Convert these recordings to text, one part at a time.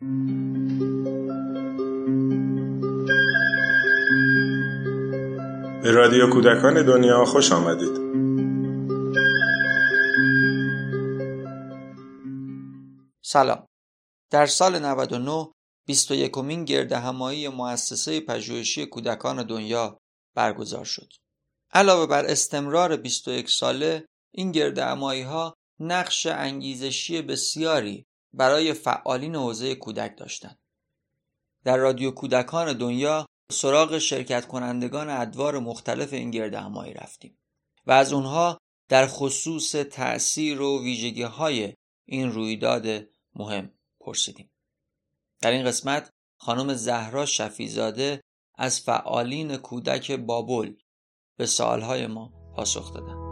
به رادیو کودکان دنیا خوش آمدید سلام در سال 99 21 مین گرد همایی مؤسسه پژوهشی کودکان دنیا برگزار شد. علاوه بر استمرار 21 ساله این گرد همایی ها نقش انگیزشی بسیاری برای فعالین حوزه کودک داشتند. در رادیو کودکان دنیا سراغ شرکت کنندگان ادوار مختلف این گرد همایی رفتیم و از اونها در خصوص تأثیر و ویژگی های این رویداد مهم پرسیدیم. در این قسمت خانم زهرا شفیزاده از فعالین کودک بابل به سوالهای ما پاسخ دادند.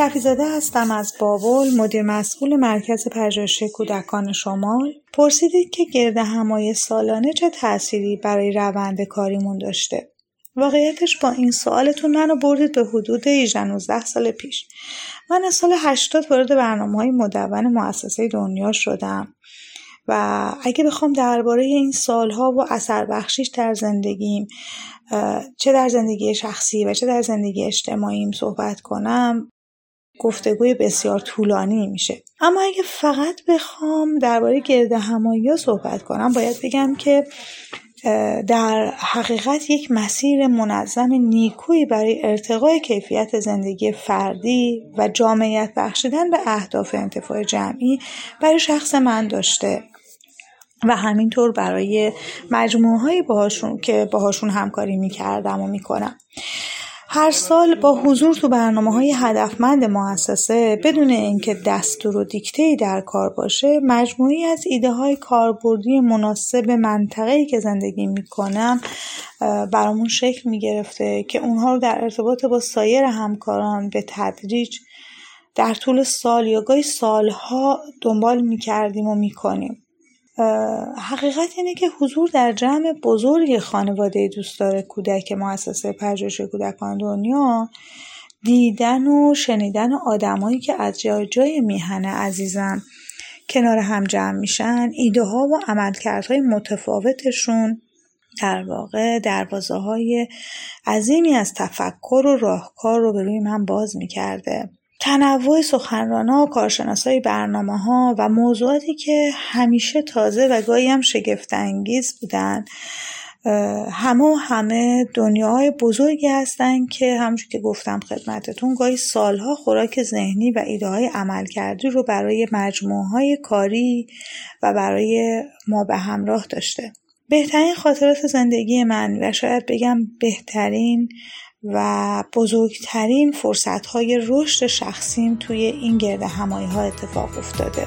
شفیزاده هستم از بابل مدیر مسئول مرکز پژوهش کودکان شمال. پرسیدید که گرد همای سالانه چه تأثیری برای روند کاریمون داشته. واقعیتش با این سوالتون منو بردید به حدود 18 سال پیش. من از سال 80 وارد برنامه های مدون مؤسسه دنیا شدم و اگه بخوام درباره این سالها و اثر بخشیش در زندگیم چه در زندگی شخصی و چه در زندگی اجتماعیم صحبت کنم گفتگوی بسیار طولانی میشه. اما اگه فقط بخوام درباره گرد همایی صحبت کنم باید بگم که در حقیقت یک مسیر منظم نیکویی برای ارتقای کیفیت زندگی فردی و جامعیت بخشیدن به اهداف انتفاع جمعی برای شخص من داشته. و همینطور برای مجموعه هایی باهاشون که باهاشون همکاری می‌کردم و می‌کنم. هر سال با حضور تو برنامه های هدفمند مؤسسه بدون اینکه دستور و دیکته در کار باشه مجموعی از ایده های کاربردی مناسب منطقه‌ای که زندگی می‌کنم برامون شکل می‌گرفته که اونها رو در ارتباط با سایر همکاران به تدریج در طول سال یا گاهی سالها دنبال می‌کردیم و می‌کنیم. حقیقت اینه که حضور در جمع بزرگ خانواده دوستدار کودک مؤسسه پژوهش کودکان دنیا دیدن و شنیدن آدمایی که از جای جای میهن عزیزم کنار هم جمع میشن ایده ها و عملکردهای متفاوتشون در واقع دروازه های عظیمی از تفکر و راهکار رو به روی من باز می‌کرده. تنوع سخنرانا و کارشناسای برنامه ها و موضوعاتی که همیشه تازه و گاهی هم شگفتانگیز بودن همه و همه دنیاهای بزرگی هستند که همچون که گفتم خدمتتون گاهی سالها خوراک ذهنی و ایده های عمل کردی رو برای مجموعه های کاری و برای ما به همراه داشته. بهترین خاطرات زندگی من و شاید بگم بهترین و بزرگترین فرصت های رشد شخصیم توی این گرد همایی ها اتفاق افتاده.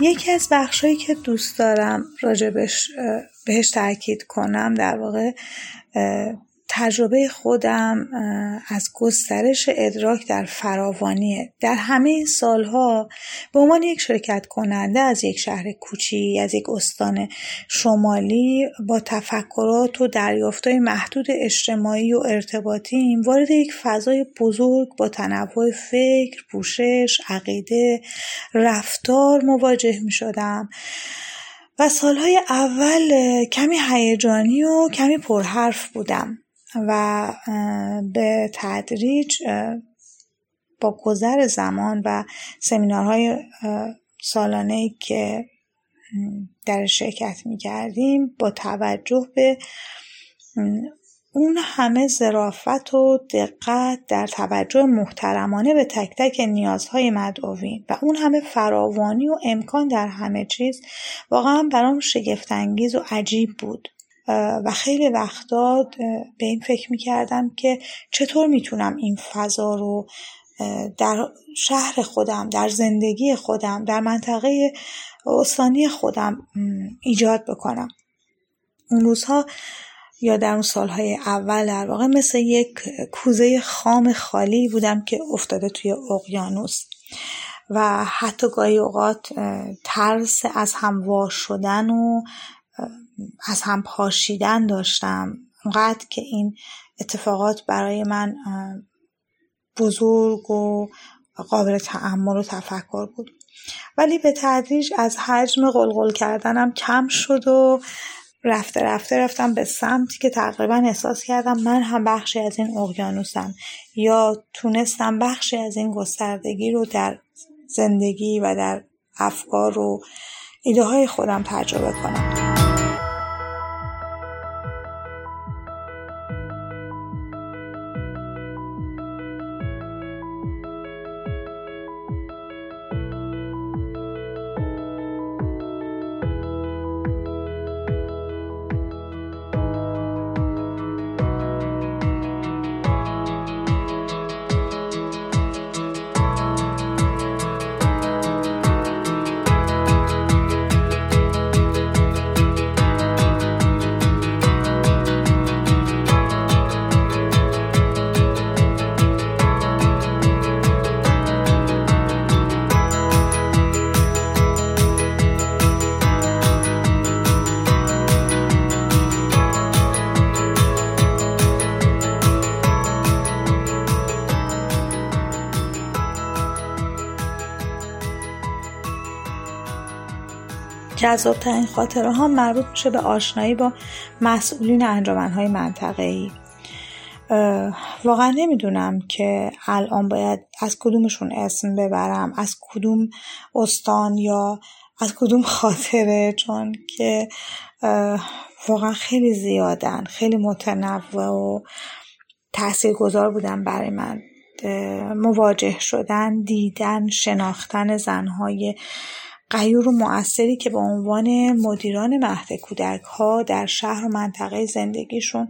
یکی از بخشهایی که دوست دارم راجبش بهش تاکید کنم در واقع تجربه خودم از گسترش ادراک در فراوانیه. در همه این سالها به عنوان یک شرکت کننده از یک شهر کوچی از یک استان شمالی با تفکرات و دریافتهای محدود اجتماعی و ارتباطیم وارد یک فضای بزرگ با تنوع فکر، پوشش، عقیده، رفتار مواجه می شدم و سالهای اول کمی هیجانی و کمی پرحرف بودم. و به تدریج با گذر زمان و سمینارهای سالانه که در شرکت می کردیم با توجه به اون همه ظرافت و دقت در توجه محترمانه به تک تک نیازهای مدعوین و اون همه فراوانی و امکان در همه چیز واقعا برام شگفتانگیز و عجیب بود. و خیلی وقتا به این فکر می‌کردم که چطور می‌تونم این فضا رو در شهر خودم در زندگی خودم در منطقه استانی خودم ایجاد بکنم. اون روزها یا در اون سالهای اول در واقع مثل یک کوزه خام خالی بودم که افتاده توی اقیانوس. و حتی گاهی اوقات ترس از هم وا شدن و از هم پاشیدن داشتم. اونقدر که این اتفاقات برای من بزرگ و قابل تعمل و تفکر بود. ولی به تدریج از حجم قلقل کردنم کم شد و رفته رفته رفتم به سمتی که تقریبا احساس کردم من هم بخشی از این اقیانوسم. یا تونستم بخشی از این گستردگی رو در زندگی و در افکار و ایده های خودم تجربه کنم. جذابترین خاطره ها مربوط میشه به آشنایی با مسئولین انجمنهای منطقه ای واقعا نمی‌دونم که الان باید از کدومشون اسم ببرم از کدوم استان یا از کدوم خاطره چون که واقعا خیلی زیادن خیلی متنوع و گذار بودن برای من. مواجه شدن دیدن شناختن زنهای غیور و مؤثری که به عنوان مدیران مهد کودک ها در شهر و منطقه زندگیشون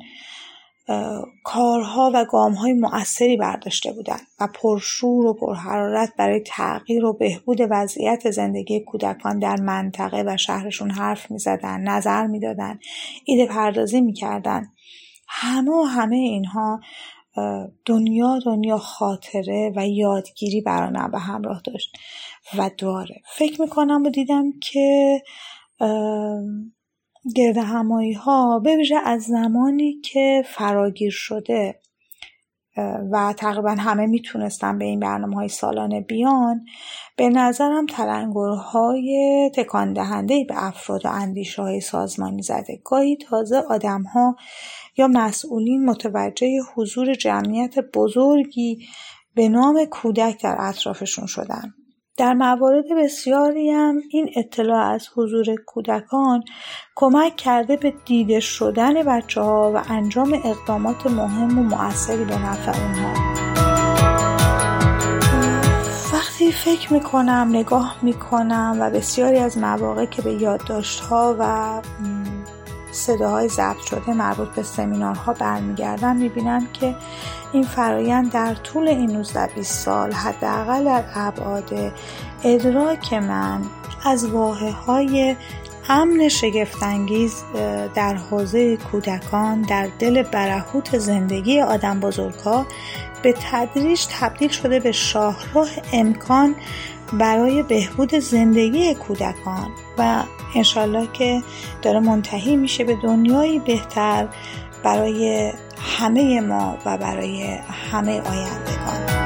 کارها و گامهای مؤثری برداشته بودند و پرشور و پرحرارت برای تغییر و بهبود وضعیت زندگی کودکان در منطقه و شهرشون حرف می‌زدن نظر می‌دادن ایده پردازی می‌کردن همه و همه اینها دنیا دنیا خاطره و یادگیری برای به همراه داشت و داره فکر می‌کنم و دیدم که گرد همایی ها به ویژه از زمانی که فراگیر شده و تقریبا همه می‌تونستن به این برنامه های سالانه بیان. به نظرم تلنگرهای تکان دهنده به افراد و اندیشه های سازمانی زده. گاهی تازه آدم ها یا مسئولین متوجه حضور جمعیت بزرگی به نام کودک در اطرافشون شدن. در موارد بسیاری هم این اطلاع از حضور کودکان کمک کرده به دیده شدن بچه ها و انجام اقدامات مهم و مؤثری به نفع اونها. وقتی فکر می‌کنم نگاه می‌کنم و بسیاری از مواقع که به یادداشت ها و صداهای ضبط شده مربوط به سمینارها برمیگردم می‌بینم که این فرایند در طول این 19 20 سال حداقل در ابعاد ادراک من از واحه های امن شگفتانگیز در حوزه کودکان در دل برهوت زندگی آدم بزرگها به تدریج تبدیل شده به شاهراه امکان برای بهبود زندگی کودکان. و انشالله که داره منتهی میشه به دنیایی بهتر برای همه ما و برای همه آیندگان.